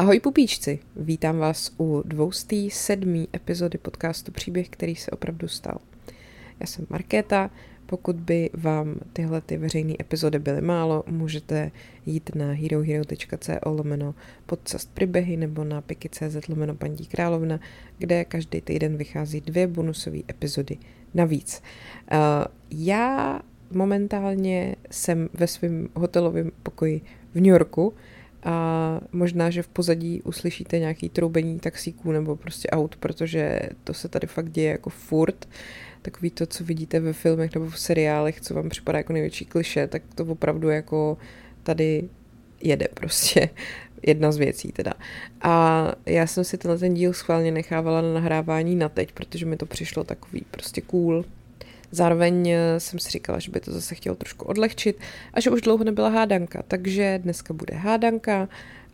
Ahoj pupíčci, vítám vás u 207. epizody podcastu Příběh, který se opravdu stal. Já jsem Markéta, pokud by vám tyhle ty veřejné epizody byly málo, můžete jít na herohero.co lomeno podcast příběhy nebo na piky.cz lomeno paní královna, kde každý týden vychází dvě bonusové epizody navíc. Uh, já momentálně jsem ve svém hotelovém pokoji v New Yorku, a možná, že v pozadí uslyšíte nějaký troubení taxíků nebo prostě aut, protože to se tady fakt děje jako furt. Takový to, co vidíte ve filmech nebo v seriálech, co vám připadá jako největší kliše, tak to opravdu jako tady jede prostě. Jedna z věcí teda. A já jsem si tenhle ten díl schválně nechávala na nahrávání na teď, protože mi to přišlo takový prostě cool, Zároveň eh, jsem si říkala, že by to zase chtělo trošku odlehčit a že už dlouho nebyla hádanka, takže dneska bude hádanka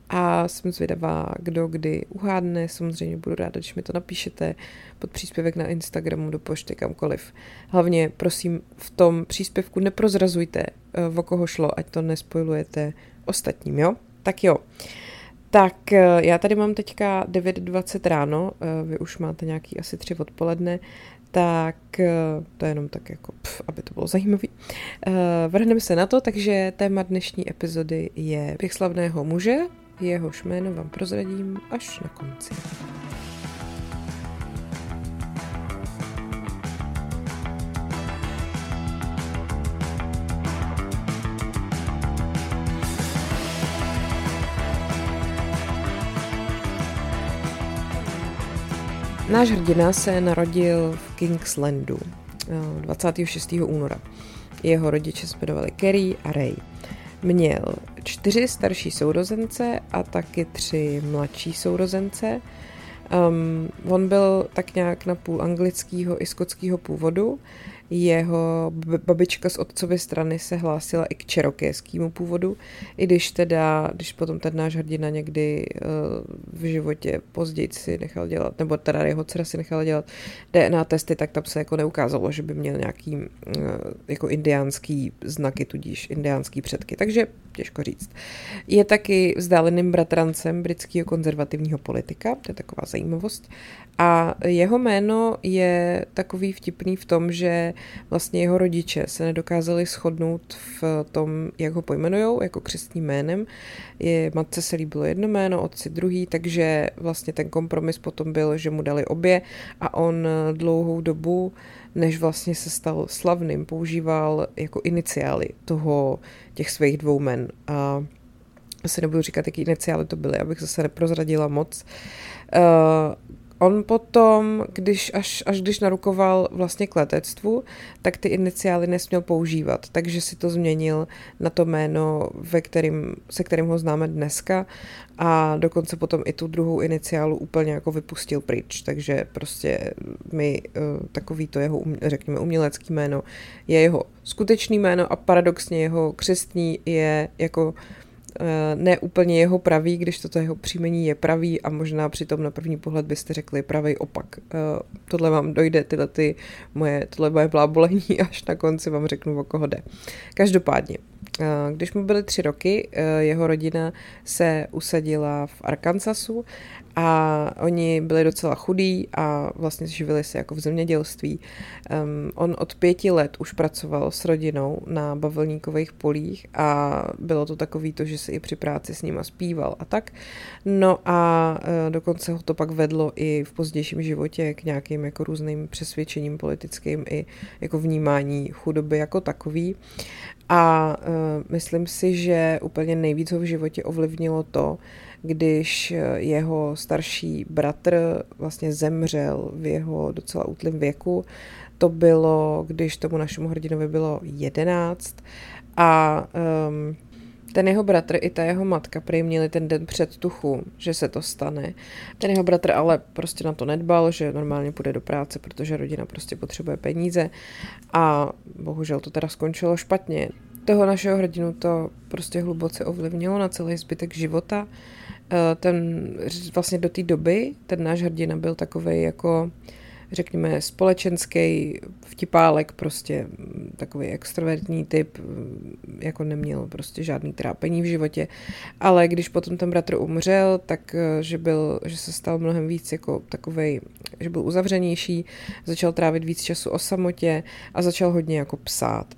a jsem zvědavá, kdo kdy uhádne. Samozřejmě budu ráda, když mi to napíšete pod příspěvek na Instagramu, do pošty, kamkoliv. Hlavně, prosím, v tom příspěvku neprozrazujte, eh, o koho šlo, ať to nespojujete ostatním, jo? Tak jo. Tak eh, já tady mám teďka 9.20 ráno, vy už máte nějaký asi 3 odpoledne, tak eh, to je jenom tak jako, pf, aby to bylo zajímavé. Eh, vrhneme se na to, takže téma dnešní epizody je Běh slavného muže, jehož jméno vám prozradím až na konci. Náš hrdina se narodil v Kingslandu 26. Eh, února. Jeho rodiče se jmenovali Kerry a Ray. Měl čtyři starší sourozence a taky tři mladší sourozence. Um, on byl tak nějak na půl anglického i skotského původu. Jeho babička z otcovy strany se hlásila i k čerokéskému původu, i když teda, když potom ten náš hrdina někdy uh, v životě později si nechal dělat, nebo teda jeho dcera si nechala dělat DNA testy, tak tam se jako neukázalo, že by měl nějaký uh, jako indiánský znaky, tudíž indiánský předky, takže těžko říct. Je taky vzdáleným bratrancem britského konzervativního politika, to je taková zajímavost, a jeho jméno je takový vtipný v tom, že vlastně jeho rodiče se nedokázali shodnout v tom, jak ho pojmenujou jako křestním jménem. Je, matce se líbilo jedno jméno, otci druhý, takže vlastně ten kompromis potom byl, že mu dali obě a on dlouhou dobu, než vlastně se stal slavným, používal jako iniciály toho, těch svých dvou men. A asi nebudu říkat, jaký iniciály to byly, abych zase neprozradila moc. Uh, On potom, když až, až když narukoval vlastně k letectvu, tak ty iniciály nesměl používat, takže si to změnil na to jméno, ve kterým, se kterým ho známe dneska. A dokonce potom i tu druhou iniciálu úplně jako vypustil pryč, takže prostě my eh, takový to jeho, řekněme, umělecký jméno je jeho skutečný jméno a paradoxně jeho křestní je jako ne úplně jeho pravý, když toto jeho příjmení je pravý a možná přitom na první pohled byste řekli pravý opak. Eh, tohle vám dojde, tyhle ty moje, tohle moje blábolení, až na konci vám řeknu, o koho jde. Každopádně, eh, když mu byly tři roky, jeho rodina se usadila v Arkansasu a oni byli docela chudí a vlastně živili se jako v zemědělství. On od pěti let už pracoval s rodinou na bavlníkových polích a bylo to takový to, že se i při práci s nima zpíval a tak. No a uh, dokonce ho to pak vedlo i v pozdějším životě k nějakým jako různým přesvědčením politickým i jako vnímání chudoby jako takový. A uh, myslím si, že úplně nejvíc ho v životě ovlivnilo to, když jeho starší bratr vlastně zemřel v jeho docela útlém věku. To bylo, když tomu našemu hrdinovi bylo jedenáct a um, ten jeho bratr i ta jeho matka prý měli ten den před tuchu, že se to stane. Ten jeho bratr ale prostě na to nedbal, že normálně půjde do práce, protože rodina prostě potřebuje peníze a bohužel to teda skončilo špatně. Toho našeho hrdinu to prostě hluboce ovlivnilo na celý zbytek života Eh, ten vlastně do té doby, ten náš hrdina byl takový jako řekněme, společenský vtipálek, prostě takový extrovertní typ, jako neměl prostě žádný trápení v životě, ale když potom ten bratr umřel, tak eh, že, byl, že se stal mnohem víc jako takovej, že byl uzavřenější, začal trávit víc času o samotě a začal hodně jako psát.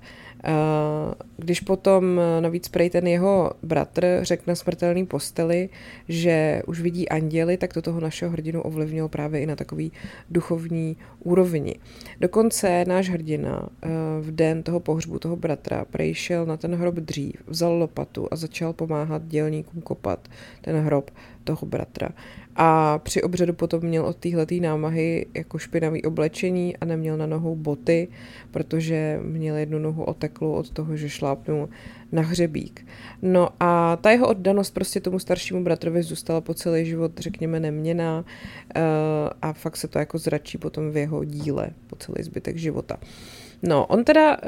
Když potom navíc prej ten jeho bratr řekl na smrtelný posteli, že už vidí anděly, tak to toho našeho hrdinu ovlivnilo právě i na takový duchovní úrovni. Dokonce náš hrdina eh, v den toho pohřbu toho bratra prej šel na ten hrob dřív, vzal lopatu a začal pomáhat dělníkům kopat ten hrob toho bratra. A při obřadu potom měl od téhletý námahy jako špinavý oblečení a neměl na nohou boty, protože měl jednu nohu oteklou od toho, že šlápnul na hřebík. No a ta jeho oddanost prostě tomu staršímu bratrovi zůstala po celý život, řekněme, neměná eh, a fakt se to jako zračí potom v jeho díle po celý zbytek života. No, on teda uh,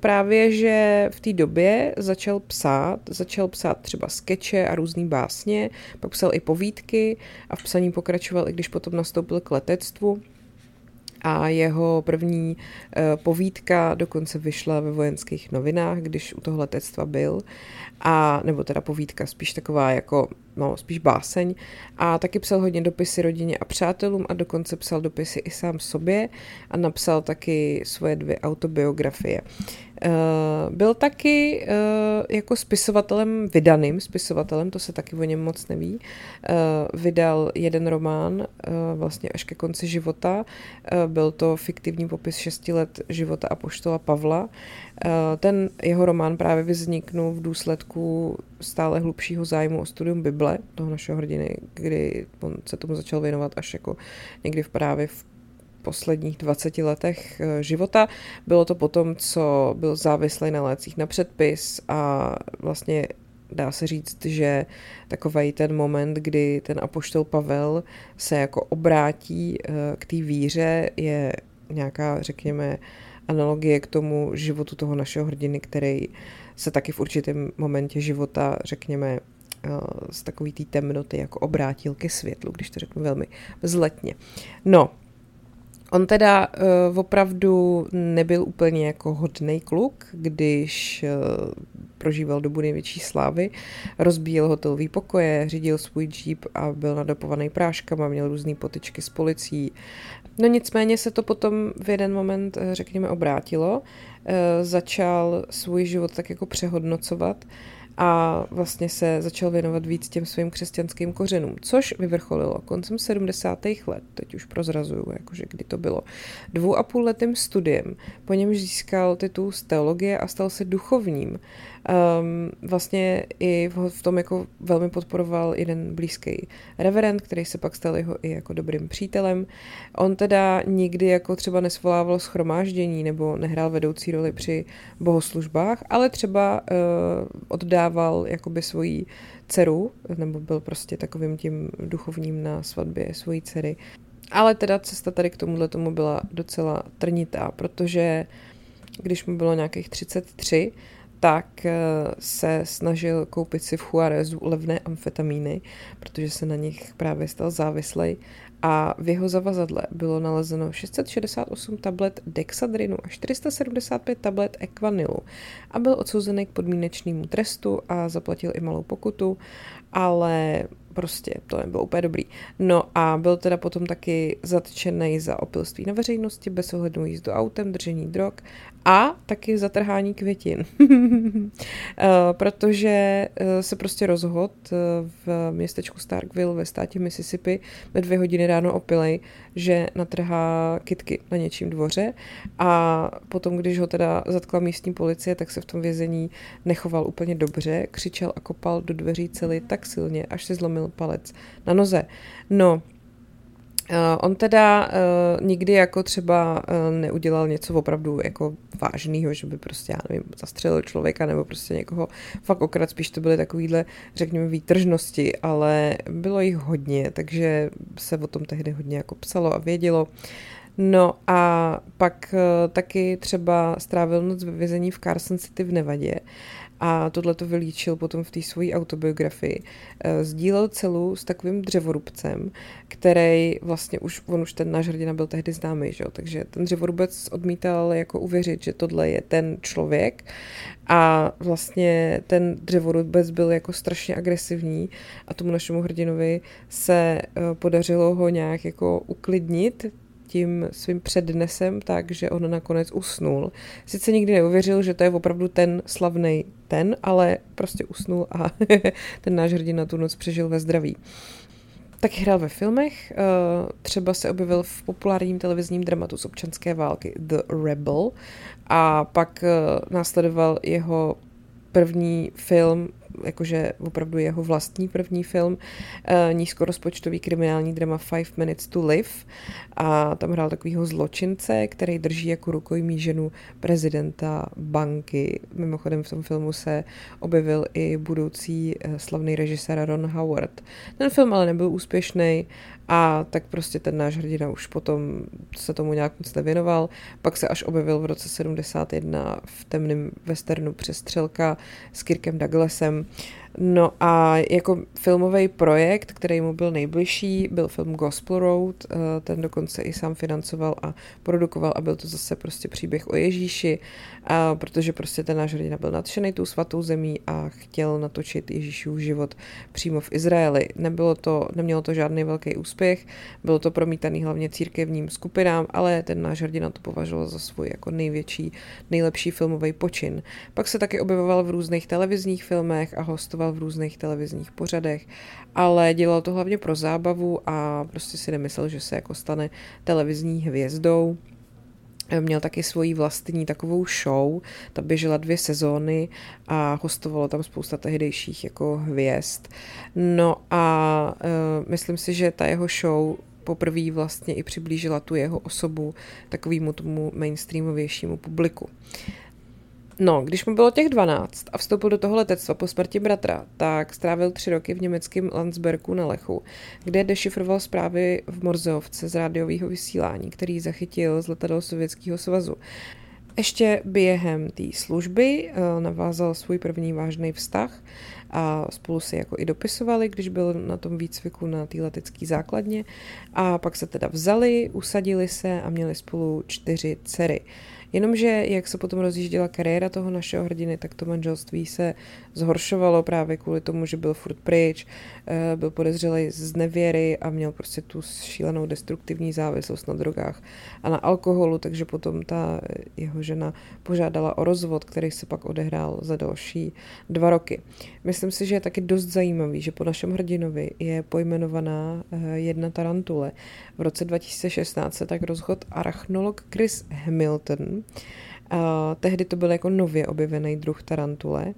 právě, že v té době začal psát, začal psát třeba skeče a různé básně, pak psal i povídky a v psaní pokračoval, i když potom nastoupil k letectvu. A jeho první uh, povídka dokonce vyšla ve vojenských novinách, když u toho letectva byl, a, nebo teda povídka, spíš taková jako, no, spíš báseň. A taky psal hodně dopisy rodině a přátelům a dokonce psal dopisy i sám sobě a napsal taky svoje dvě autobiografie. Uh, byl taky uh, jako spisovatelem, vydaným spisovatelem, to se taky o něm moc neví. Uh, vydal jeden román vlastně až ke konci života. Byl to fiktivní popis šesti let života a poštola Pavla. Ten jeho román právě vzniknul v důsledku stále hlubšího zájmu o studium Bible, toho našeho hrdiny, kdy on se tomu začal věnovat až jako někdy v právě v posledních 20 letech eh, života. Bylo to potom, co byl závislý na lécích na předpis a vlastně dá se říct, že takový ten moment, kdy ten apoštol Pavel se jako obrátí eh, k té víře, je nějaká, řekněme, analogie k tomu životu toho našeho hrdiny, který se taky v určitém momentě života, řekněme, eh, z takový té temnoty jako obrátil ke světlu, když to řeknu velmi vzletně. No, On teda uh, opravdu nebyl úplně jako hodný kluk, když uh, prožíval dobu největší slávy. Rozbíjel hotelový pokoje, řídil svůj jeep a byl nadopovaný práškama, měl různé potyčky s policií. No nicméně se to potom v jeden moment, eh, řekněme, obrátilo. Uh, začal svůj život tak jako přehodnocovat a vlastně se začal věnovat víc těm svým křesťanským kořenům, což vyvrcholilo koncem 70. let, teď už prozrazuju, jakože kdy to bylo, dvou a půl letým studiem, po němž získal titul z teologie a stal se duchovním Um, vlastně i v, v tom jako velmi podporoval jeden blízký reverend, který se pak stal jeho i jako dobrým přítelem. On teda nikdy jako třeba nesvolával schromáždění nebo nehrál vedoucí roli při bohoslužbách, ale třeba uh, oddával jakoby svoji dceru, nebo byl prostě takovým tím duchovním na svatbě svojí dcery. Ale teda cesta tady k tomuhle tomu byla docela trnitá, protože když mu bylo nějakých 33, tak eh, se snažil koupit si v Juarezu levné amfetamíny, protože se na nich právě stal závislej a v jeho zavazadle bylo nalezeno 668 tablet dexadrinu a 475 tablet ekvanilu a byl odsouzený k podmínečnému trestu a zaplatil i malou pokutu, ale prostě to nebylo úplně dobrý. No a byl teda potom taky zatčený za opilství na veřejnosti, bez ohledu jízdu autem, držení drog a taky zatrhání květin. Eh, protože eh, se prostě rozhod eh, v městečku Starkville ve státě Mississippi ve dvě hodiny ráno opilej, že natrhá kitky na něčím dvoře a potom, když ho teda zatkla místní policie, tak se v tom vězení nechoval úplně dobře, křičel a kopal do dveří celý tak silně, až se zlomil palec na noze. No, on teda uh, nikdy jako třeba uh, neudělal něco opravdu jako vážného, že by prostě, já nevím, zastřelil člověka nebo prostě někoho fakt okrad, spíš to byly takovýhle, řekněme, výtržnosti, ale bylo jich hodně, takže se o tom tehdy hodně jako psalo a vědělo. No a pak uh, taky třeba strávil noc ve vězení v Carson City v Nevadě a tohle to vylíčil potom v té své autobiografii. Eh, sdílel celou s takovým dřevorubcem, který vlastně už, on už ten náš hrdina byl tehdy známý, že jo? takže ten dřevorubec odmítal jako uvěřit, že tohle je ten člověk a vlastně ten dřevorubec byl jako strašně agresivní a tomu našemu hrdinovi se eh, podařilo ho nějak jako uklidnit tím svým přednesem tak, že on nakonec usnul. Sice nikdy neuvěřil, že to je opravdu ten slavný ten, ale prostě usnul a ten náš hrdina tu noc přežil ve zdraví. Tak hrál ve filmech, eh, třeba se objevil v populárním televizním dramatu z občanské války The Rebel a pak eh, následoval jeho první film jakože opravdu jeho vlastní první film, uh, nízkorozpočtový kriminální drama Five Minutes to Live a tam hrál takovýho zločince, který drží jako rukojmí ženu prezidenta banky. Mimochodem v tom filmu se objevil i budoucí uh, slavný režisér Ron Howard. Ten film ale nebyl úspěšný a tak prostě ten náš hrdina už potom se tomu nějak moc nevěnoval. Pak se až objevil v roce 71 v temném westernu Přestřelka s Kirkem Douglasem. No a jako filmový projekt, který mu byl nejbližší, byl film Gospel Road, eh, ten dokonce i sám financoval a produkoval a byl to zase prostě příběh o Ježíši, a protože prostě ten náš hrdina byl nadšený tou svatou zemí a chtěl natočit Ježíšův život přímo v Izraeli. Nebylo to, nemělo to žádný velký úspěch, bylo to promítaný hlavně církevním skupinám, ale ten náš hrdina to považoval za svůj jako největší, nejlepší filmový počin. Pak se taky objevoval v různých televizních filmech a hostoval v různých televizních pořadech, ale dělal to hlavně pro zábavu a prostě si nemyslel, že se jako stane televizní hvězdou. Měl taky svoji vlastní takovou show, ta běžela dvě sezóny a hostovalo tam spousta tehdejších jako hvězd. No a uh, myslím si, že ta jeho show poprvé vlastně i přiblížila tu jeho osobu takovému tomu mainstreamovějšímu publiku. No, když mu bylo těch 12 a vstoupil do toho letectva po smrti bratra, tak strávil tři roky v německém Landsbergu na Lechu, kde dešifroval zprávy v Morzeovce z rádiového vysílání, který zachytil z letadel Sovětského svazu. Ještě během té služby uh, navázal svůj první vážný vztah a spolu si jako i dopisovali, když byl na tom výcviku na té letecké základně a pak se teda vzali, usadili se a měli spolu čtyři dcery. Jenomže, jak se potom rozjížděla kariéra toho našeho hrdiny, tak to manželství se zhoršovalo právě kvůli tomu, že byl furt pryč, eh, byl podezřelý z nevěry a měl prostě tu šílenou destruktivní závislost na drogách a na alkoholu, takže potom ta jeho žena požádala o rozvod, který se pak odehrál za další dva roky. Myslím si, že je taky dost zajímavý, že po našem hrdinovi je pojmenovaná eh, jedna tarantule. V roce 2016 se tak rozhodl arachnolog Chris Hamilton. A tehdy to byl jako nově objevený druh tarantule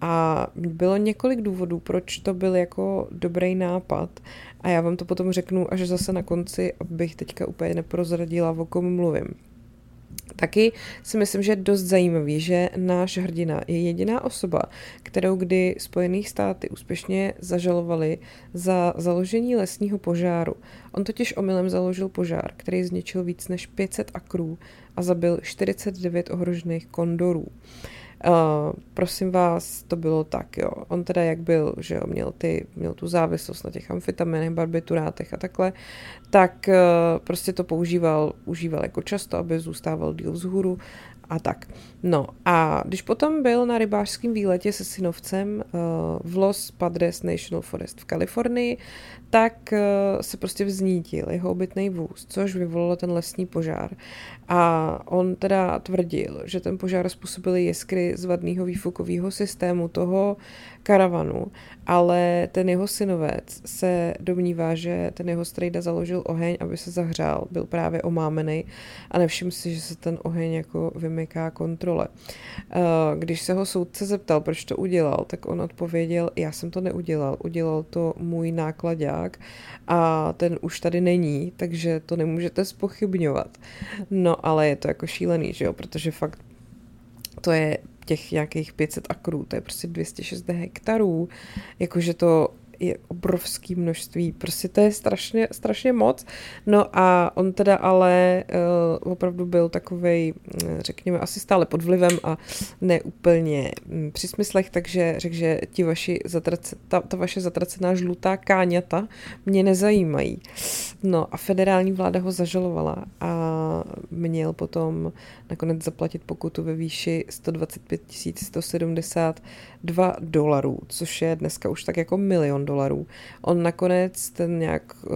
a bylo několik důvodů, proč to byl jako dobrý nápad a já vám to potom řeknu až zase na konci, abych teďka úplně neprozradila, o kom mluvím. Taky si myslím, že je dost zajímavý, že náš hrdina je jediná osoba, kterou kdy Spojených státy úspěšně zažalovali za založení lesního požáru. On totiž omylem založil požár, který zničil víc než 500 akrů a zabil 49 ohrožených kondorů. Uh, prosím vás, to bylo tak, jo. On teda jak byl, že jo, měl, ty, měl tu závislost na těch amfetaminech, barbiturátech a takhle, tak uh, prostě to používal, užíval jako často, aby zůstával díl vzhůru a tak. No a když potom byl na rybářském výletě se synovcem uh, v Los Padres National Forest v Kalifornii, tak uh, se prostě vznítil jeho obytný vůz, což vyvolalo ten lesní požár. A on teda tvrdil, že ten požár způsobily jiskry z vadného výfukového systému toho karavanu, ale ten jeho synovec se domnívá, že ten jeho strejda založil oheň, aby se zahřál, byl právě omámený a nevšiml si, že se ten oheň jako vymyká kontrole. Eh, když se ho soudce zeptal, proč to udělal, tak on odpověděl, já jsem to neudělal, udělal to můj nákladák a ten už tady není, takže to nemůžete spochybňovat. No ale je to jako šílený, že jo, protože fakt to je těch nějakých 500 akrů, to je prostě 206 hektarů, jakože to je obrovský množství. Prostě to je strašně, strašně moc. No a on teda ale uh, opravdu byl takovej, řekněme, asi stále pod vlivem a neúplně um, při smyslech, takže řekl, že ti vaši zatrace, ta, ta vaše zatracená žlutá káňata mě nezajímají. No a federální vláda ho zažalovala a měl potom nakonec zaplatit pokutu ve výši 125 172 dolarů, což je dneska už tak jako milion dolarů. On nakonec ten nějak uh,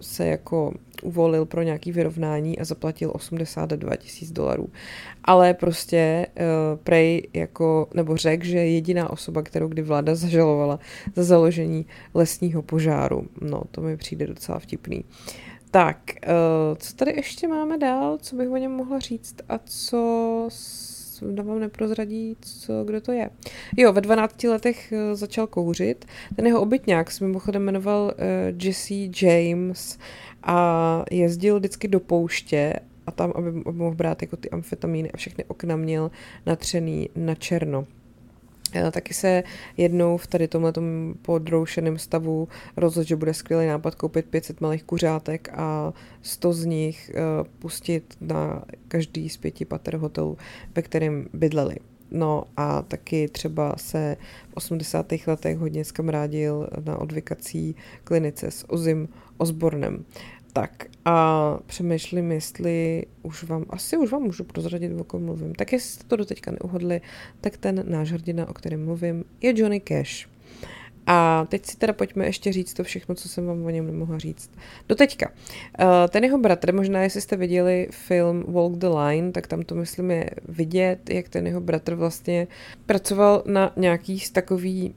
se jako uvolil pro nějaký vyrovnání a zaplatil 82 tisíc dolarů. Ale prostě uh, Prej jako, nebo řekl, že je jediná osoba, kterou kdy vláda zažalovala za založení lesního požáru. No, to mi přijde docela vtipný. Tak, uh, co tady ještě máme dál, co bych o něm mohla říct a co vám neprozradí, co, kdo to je. Jo, ve 12 letech eh, začal kouřit. Ten jeho obytňák se mimochodem jmenoval uh, Jesse James a jezdil vždycky do pouště a tam, aby mohl brát jako ty amfetamíny a všechny okna měl natřený na černo. Taky se jednou v tady tomhle podroušeném stavu rozhodl, že bude skvělý nápad koupit 500 malých kuřátek a 100 z nich eh, pustit na každý z pěti pater hotelů, ve kterém bydleli. No a taky třeba se v 80. letech hodně skamarádil na odvykací klinice s Ozim Osbornem. Tak a přemýšlím, jestli už vám, asi už vám můžu prozradit, o kom mluvím. Tak jestli jste to doteďka neuhodli, tak ten náš hrdina, o kterém mluvím, je Johnny Cash. A teď si teda pojďme ještě říct to všechno, co jsem vám o něm nemohla říct. Doteďka. Eh, ten jeho bratr, možná jestli jste viděli film Walk the Line, tak tam to myslím je vidět, jak ten jeho bratr vlastně pracoval na nějaký takový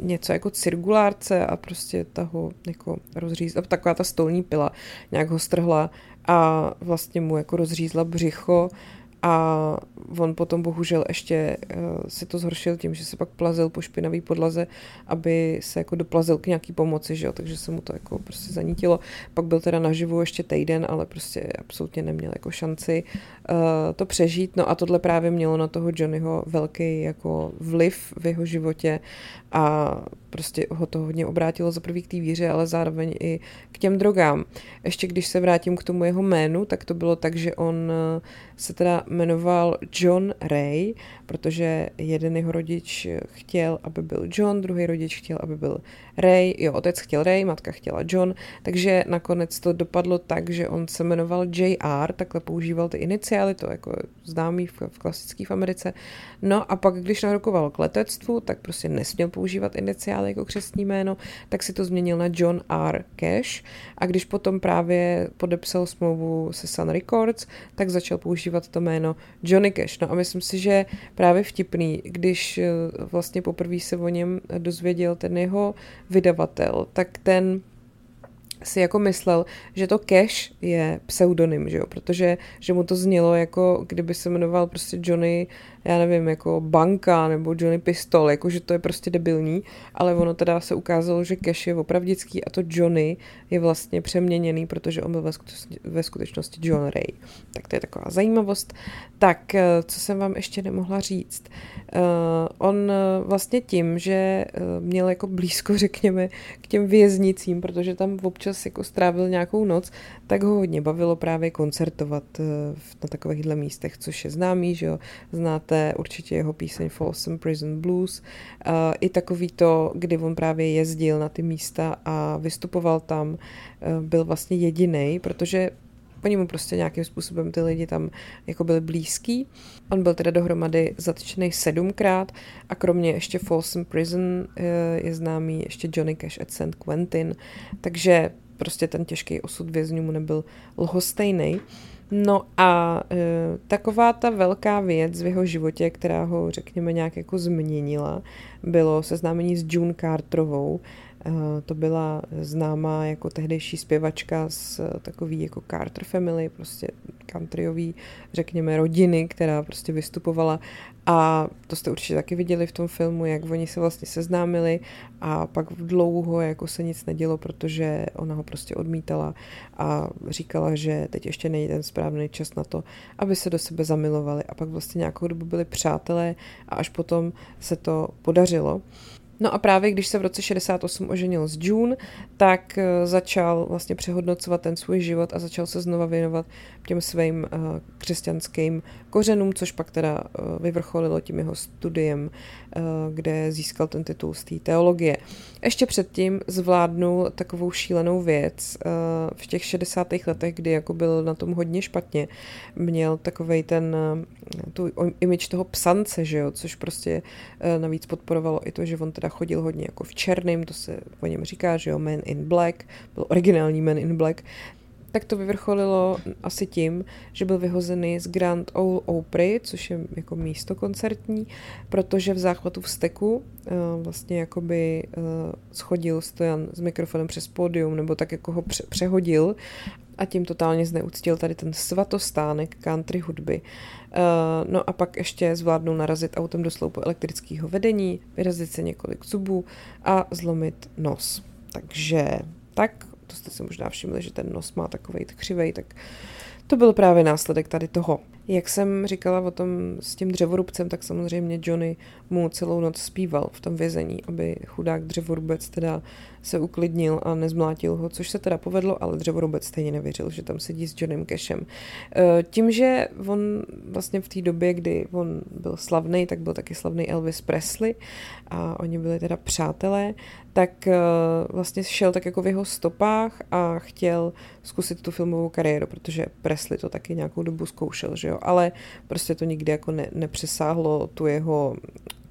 něco jako cirkulárce a prostě toho jako rozřízla, taková ta stolní pila nějak ho strhla a vlastně mu jako rozřízla břicho a on potom bohužel ještě uh, si to zhoršil tím, že se pak plazil po špinavé podlaze, aby se jako doplazil k nějaký pomoci, že jo? takže se mu to jako prostě zanítilo. Pak byl teda naživu ještě týden, ale prostě absolutně neměl jako šanci uh, to přežít. No a tohle právě mělo na toho Johnnyho velký jako vliv v jeho životě a prostě ho to hodně obrátilo za prvý k té víře, ale zároveň i k těm drogám. Ještě když se vrátím k tomu jeho jménu, tak to bylo tak, že on eh, se teda jmenoval John Ray, protože jeden jeho rodič chtěl, aby byl John, druhý rodič chtěl, aby byl Ray, jo, otec chtěl Ray, matka chtěla John, takže nakonec to dopadlo tak, že on se jmenoval JR, takhle používal ty iniciály, to jako známý v, v klasický v Americe. No a pak, když narokoval k letectvu, tak prostě nesměl používat iniciály jako křestní jméno, tak si to změnil na John R. Cash a když potom právě podepsal smlouvu se Sun Records, tak začal používat to jméno Johnny Cash. No a myslím si, že právě vtipný, když eh, vlastně poprvé se o něm dozvěděl ten jeho vydavatel, tak ten si jako myslel, že to Cash je pseudonym, že jo, protože že mu to znělo jako kdyby se jmenoval prostě Johnny já nevím, jako banka nebo Johnny Pistol, jako že to je prostě debilní, ale ono teda se ukázalo, že Cash je opravdický a to Johnny je vlastně přeměněný, protože on byl ve skutečnosti, ve skutečnosti John Ray. Tak to je taková zajímavost. Tak, eh, co jsem vám ještě nemohla říct. Uh, on eh, vlastně tím, že měl jako blízko, řekněme, k těm věznicím, protože tam občas jako strávil nějakou noc, tak ho hodně bavilo právě koncertovat na takovýchhle místech, což je známý, že jo, znáte znáte určitě jeho píseň Folsom Prison Blues. Uh, I takový to, kdy on právě jezdil na ty místa a vystupoval tam, uh, byl vlastně jediný, protože oni mu prostě nějakým způsobem ty lidi tam jako byli blízký. On byl teda dohromady zatčený sedmkrát a kromě ještě Folsom Prison uh, je známý ještě Johnny Cash at St. Quentin, takže prostě ten těžký osud vězňů mu nebyl lhostejný. No a e, taková ta velká věc v jeho životě, která ho, řekněme, nějak jako změnila, bylo seznámení s June Carterovou. E, to byla známá jako tehdejší zpěvačka z takový jako Carter family, prostě countryový, řekněme, rodiny, která prostě vystupovala a to jste určitě taky viděli v tom filmu, jak oni se vlastně seznámili a pak dlouho jako se nic nedělo, protože ona ho prostě odmítala a říkala, že teď ještě není ten správný čas na to, aby se do sebe zamilovali a pak vlastně nějakou dobu byli přátelé a až potom se to podařilo. No a právě když se v roce 68 oženil s June, tak eh, začal vlastně přehodnocovat ten svůj život a začal se znova věnovat těm svým uh, křesťanským kořenům, což pak teda uh, vyvrcholilo tím jeho studiem, kde získal ten titul z té teologie. Ještě předtím zvládnul takovou šílenou věc. V těch 60. letech, kdy jako byl na tom hodně špatně, měl takovej ten tu image toho psance, že jo, což prostě navíc podporovalo i to, že on teda chodil hodně jako v černém, to se o něm říká, že jo, Man in Black, byl originální Man in Black, tak to vyvrcholilo asi tím, že byl vyhozený z Grand Ole Opry, což je jako místo koncertní, protože v záchvatu v steku uh, vlastně jakoby uh, schodil stojan s mikrofonem přes pódium, nebo tak jako ho pře- přehodil a tím totálně zneuctil tady ten svatostánek country hudby. Uh, no a pak ještě zvládnul narazit autem do sloupu elektrického vedení, vyrazit se několik zubů a zlomit nos. Takže tak to jste si možná všimli, že ten nos má takový křivej, tak to byl právě následek tady toho. Jak jsem říkala o tom s tím dřevorubcem, tak samozřejmě Johnny mu celou noc zpíval v tom vězení, aby chudák dřevorubec teda se uklidnil a nezmlátil ho, což se teda povedlo, ale dřevorubec stejně nevěřil, že tam sedí s Johnem Cashem. E, tím, že on vlastně v té době, kdy on byl slavný, tak byl taky slavný Elvis Presley a oni byli teda přátelé, tak e, vlastně šel tak jako v jeho stopách a chtěl zkusit tu filmovou kariéru, protože Presley to taky nějakou dobu zkoušel, že ale prostě to nikdy jako ne, nepřesáhlo tu jeho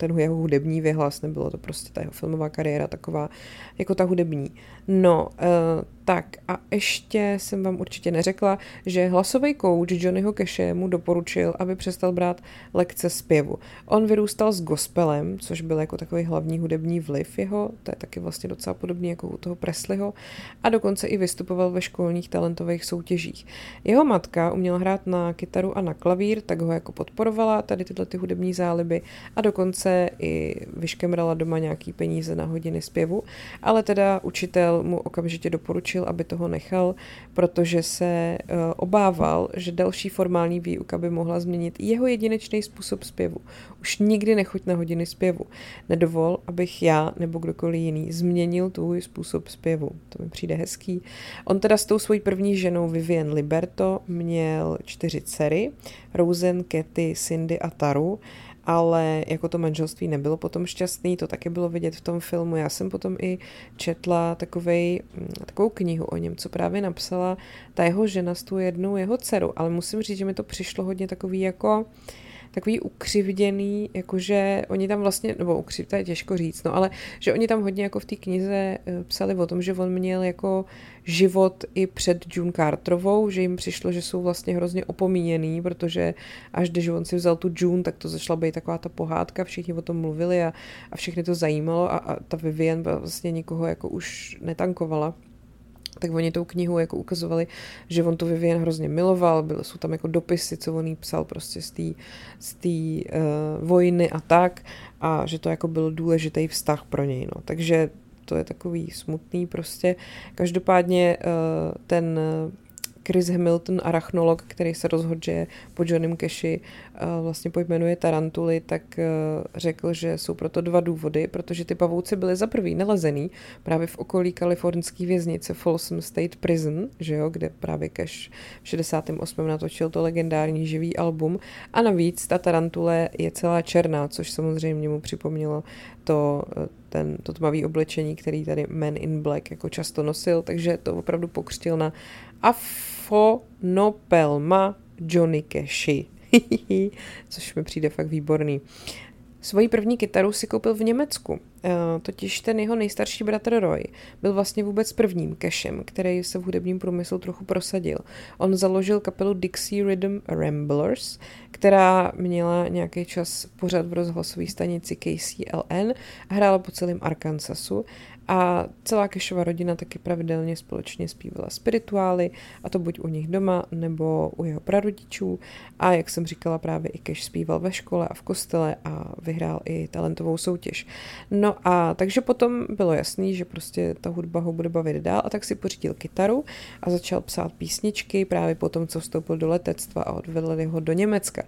ten jeho hudební vyhlas, nebylo to prostě ta jeho filmová kariéra taková jako ta hudební. No, uh, tak a ještě jsem vám určitě neřekla, že hlasový coach Johnnyho Cache mu doporučil, aby přestal brát lekce zpěvu. On vyrůstal s gospelem, což byl jako takový hlavní hudební vliv jeho, to je taky vlastně docela podobný jako u toho Presleyho, a dokonce i vystupoval ve školních talentových soutěžích. Jeho matka uměla hrát na kytaru a na klavír, tak ho jako podporovala tady tyhle ty hudební záliby a dokonce i vyškemrala doma nějaký peníze na hodiny zpěvu, ale teda učitel mu okamžitě doporučil, aby toho nechal, protože se eh, obával, že další formální výuka by mohla změnit jeho jedinečný způsob zpěvu. Už nikdy nechoď na hodiny zpěvu. Nedovol, abych já nebo kdokoliv jiný změnil tvůj způsob zpěvu. To mi přijde hezký. On teda s tou svojí první ženou Vivian Liberto měl čtyři dcery, Rosen, Katy, Cindy a Taru ale jako to manželství nebylo potom šťastný, to taky bylo vidět v tom filmu. Já jsem potom i četla takovej, mm, takovou knihu o něm, co právě napsala ta jeho žena s tu jednou jeho dceru, ale musím říct, že mi to přišlo hodně takový jako uh, takový ukřivděný, jakože oni tam vlastně, nebo ukřiv, to je těžko říct, no ale že oni tam hodně jako v té knize eh, psali o tom, že on měl jako život i před June Carterovou, že jim přišlo, že jsou vlastně hrozně opomíjený, protože až když on si vzal tu June, tak to začala být taková ta pohádka, všichni o tom mluvili a, a všechny to zajímalo a, a ta Vivian vlastně nikoho jako už netankovala tak oni tou knihu jako ukazovali, že on to Vivian hrozně miloval, byly, jsou tam jako dopisy, co on jí psal prostě z té z uh, vojny a tak a že to jako byl důležitý vztah pro něj, no. Takže to je takový smutný prostě. Každopádně uh, ten Chris Hamilton, arachnolog, který se rozhodl, že po Johnem Cashi eh, vlastně pojmenuje tarantuly, tak eh, řekl, že jsou proto dva důvody, protože ty pavouci byly za prvý nalezený právě v okolí kalifornské věznice Folsom State Prison, že jo, kde právě Cash v 68. natočil to legendární živý album a navíc ta tarantule je celá černá, což samozřejmě mu připomnělo to, eh, ten, to tmavý oblečení, který tady Man in Black jako často nosil, takže to opravdu pokřtil na Afonopelma Johnny Cashi. Což mi přijde fakt výborný. Svoji první kytaru si koupil v Německu. Eh, totiž ten jeho nejstarší bratr Roy byl vlastně vůbec prvním Cashem, který se v hudebním průmyslu trochu prosadil. On založil kapelu Dixie Rhythm Ramblers, která měla nějaký čas pořád v rozhlasové stanici KCLN a hrála po celém Arkansasu A celá Kešova rodina taky pravidelně společně zpívala spirituály, a to buď u nich doma, nebo u jeho prarodičů. A jak jsem říkala, právě i Keš zpíval ve škole a v kostele a vyhrál i talentovou soutěž. No a takže potom bylo jasný, že prostě ta hudba ho bude bavit dál a tak si pořídil kytaru a začal psát písničky právě po tom, co vstoupil do letectva a odvedli ho do Německa.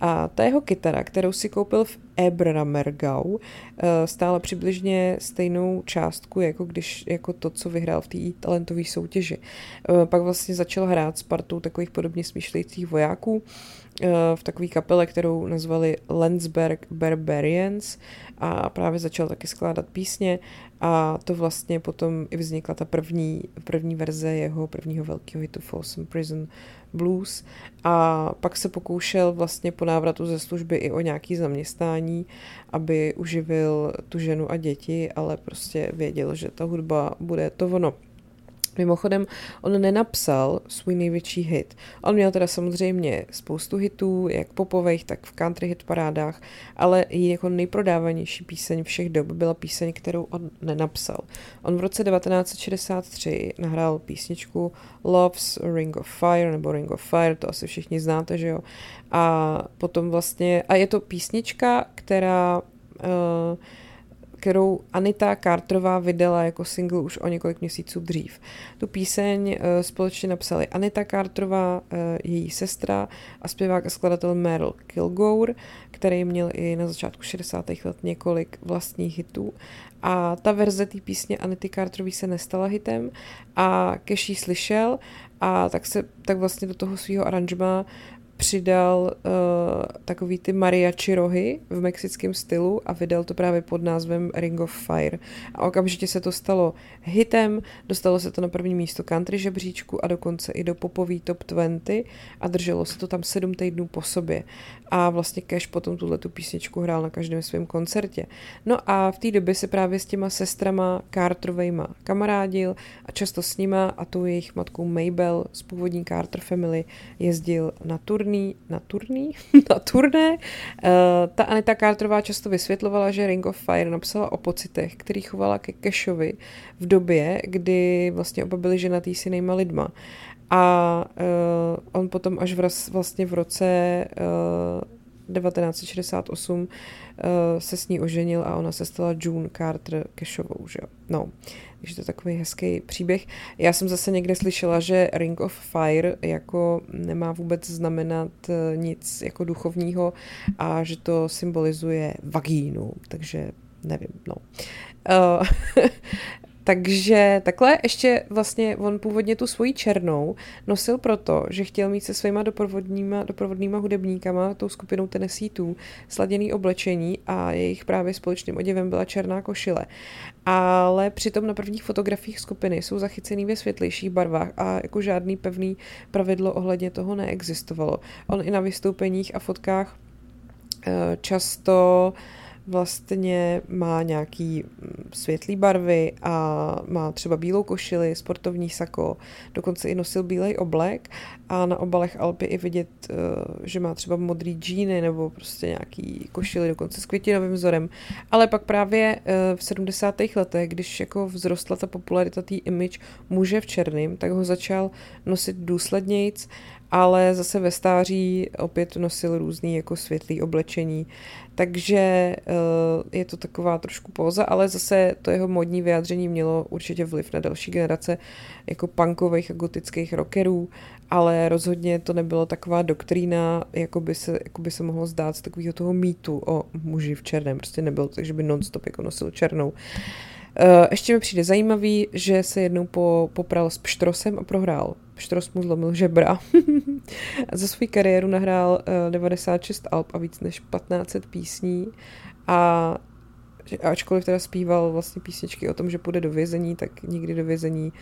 A ta jeho kytara, kterou si koupil v Ebramergau, eh, stála přibližně stejnou částku, jako, když, jako to, co vyhrál v té talentové soutěži. Eh, pak vlastně začal hrát s partou takových podobně smýšlejících vojáků eh, v takové kapele, kterou nazvali Lensberg Barbarians a právě začal taky skládat písně a to vlastně potom i vznikla ta první, první verze jeho prvního velkého hitu Folsom Prison Blues a pak se pokoušel vlastně po návratu ze služby i o nějaký zaměstnání, aby uživil tu ženu a děti, ale prostě věděl, že ta hudba bude to ono. Mimochodem, on nenapsal svůj největší hit. On měl teda samozřejmě spoustu hitů, jak popových, tak v country hit parádách, ale její jako nejprodávanější píseň všech dob byla píseň, kterou on nenapsal. On v roce 1963 nahrál písničku Love's Ring of Fire, nebo Ring of Fire, to asi všichni znáte, že jo. A potom vlastně, a je to písnička, která uh, kterou Anita Carterová vydala jako single už o několik měsíců dřív. Tu píseň uh, společně napsali Anita Carterová, uh, její sestra a zpěvák a skladatel Meryl Kilgore, který měl i na začátku 60. let několik vlastních hitů. A ta verze té písně Anity Carterový se nestala hitem a Cash slyšel a tak se tak vlastně do toho svého aranžma přidal uh, takový ty mariachi rohy v mexickém stylu a vydal to právě pod názvem Ring of Fire. A okamžitě se to stalo hitem, dostalo se to na první místo country žebříčku a dokonce i do popový top 20 a drželo se to tam sedm týdnů po sobě. A vlastně Cash potom tuhle tu písničku hrál na každém svém koncertě. No a v té době se právě s těma sestrama Carterovejma kamarádil a často s nima a tou jejich matkou Mabel z původní Carter Family jezdil na turné turný, na turný, na turné. Uh, ta Anita Carterová často vysvětlovala, že Ring of Fire napsala o pocitech, který chovala ke Cashovi v době, kdy vlastně oba byli ženatý s jinýma lidma. A uh, on potom až v, vlastně v roce uh, 1968 uh, se s ní oženil a ona se stala June Carter Cashovou, že No, takže to je takový hezký příběh. Já jsem zase někde slyšela, že Ring of Fire jako nemá vůbec znamenat eh, nic jako duchovního a že to symbolizuje vagínu, takže nevím, no. Uh, takže takhle ještě vlastně on původně tu svoji černou nosil proto, že chtěl mít se svýma doprovodníma, doprovodnýma hudebníkama, tou skupinou Tennessee sladěný oblečení a jejich právě společným oděvem byla černá košile. Ale přitom na prvních fotografiích skupiny jsou zachycený ve světlejších barvách a jako žádný pevný pravidlo ohledně toho neexistovalo. On i na vystoupeních a fotkách eh, často uh, vlastně má nějaký mm, světlý barvy a má třeba bílou košili, sportovní sako, dokonce i nosil bílej oblek a na obalech Alpy i vidět, eh, že má třeba modrý džíny nebo prostě nějaký košily dokonce s květinovým vzorem. Ale pak právě eh, v 70. letech, když jako vzrostla ta popularita té image muže v černém, tak ho začal nosit důslednějc ale zase ve stáří opět nosil různý jako světlý oblečení, takže eh, je to taková trošku póza, ale zase to jeho modní vyjádření mělo určitě vliv na další generace jako punkových a gotických rockerů, ale rozhodně to nebylo taková doktrína, jako by se, jako by se mohlo zdát z takového toho mýtu o muži v černém. Prostě nebylo tak, že by nonstop jako nosil černou. Eh, ještě mi přijde zajímavý, že se jednou po, popral s Pštrosem a prohrál. Pštros mu zlomil žebra. Za svou kariéru nahrál uh, 96 alb a víc než 1500 písní a ačkoliv teda zpíval vlastně písničky o tom, že půjde do vězení, tak nikdy do vězení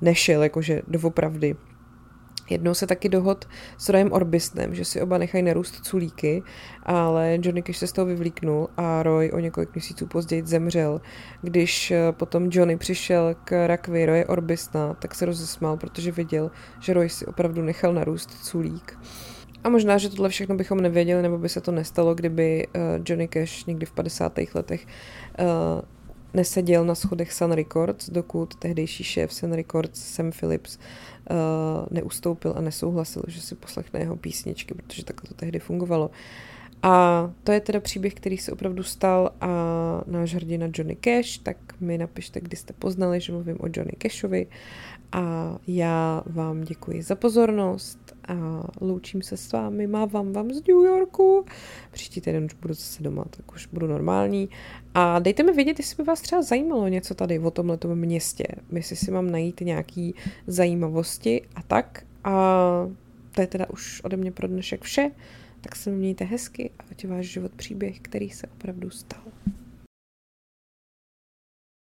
nešel, jakože doopravdy. Jednou se taky dohod s Royem Orbisnem, že si oba nechají narůst culíky, ale Johnny Cash se z toho vyvlíknul a Roy o několik měsíců později zemřel. Když eh, potom Johnny přišel k rakvi Roye Orbisna, tak se rozesmál, protože viděl, že Roy si opravdu nechal narůst culík. A možná, že tohle všechno bychom nevěděli, nebo by se to nestalo, kdyby uh, Johnny Cash někdy v 50. letech uh, neseděl na schodech Sun Records, dokud tehdejší šéf Sun Records Sam Phillips uh, neustoupil a nesouhlasil, že si poslechne jeho písničky, protože takhle to tehdy fungovalo. A to je teda příběh, který se opravdu stal a náš hrdina Johnny Cash, tak mi napište, kdy jste poznali, že mluvím o Johnny Cashovi. A já vám děkuji za pozornost a loučím se s vámi, mávám vám z New Yorku. Příští týden už budu zase doma, tak už budu normální. A dejte mi vědět, jestli by vás třeba zajímalo něco tady o tomhle městě, jestli si mám najít nějaký zajímavosti a tak. A to je teda už ode mě pro dnešek vše tak se mějte hezky a ať váš život příběh, který se opravdu stal.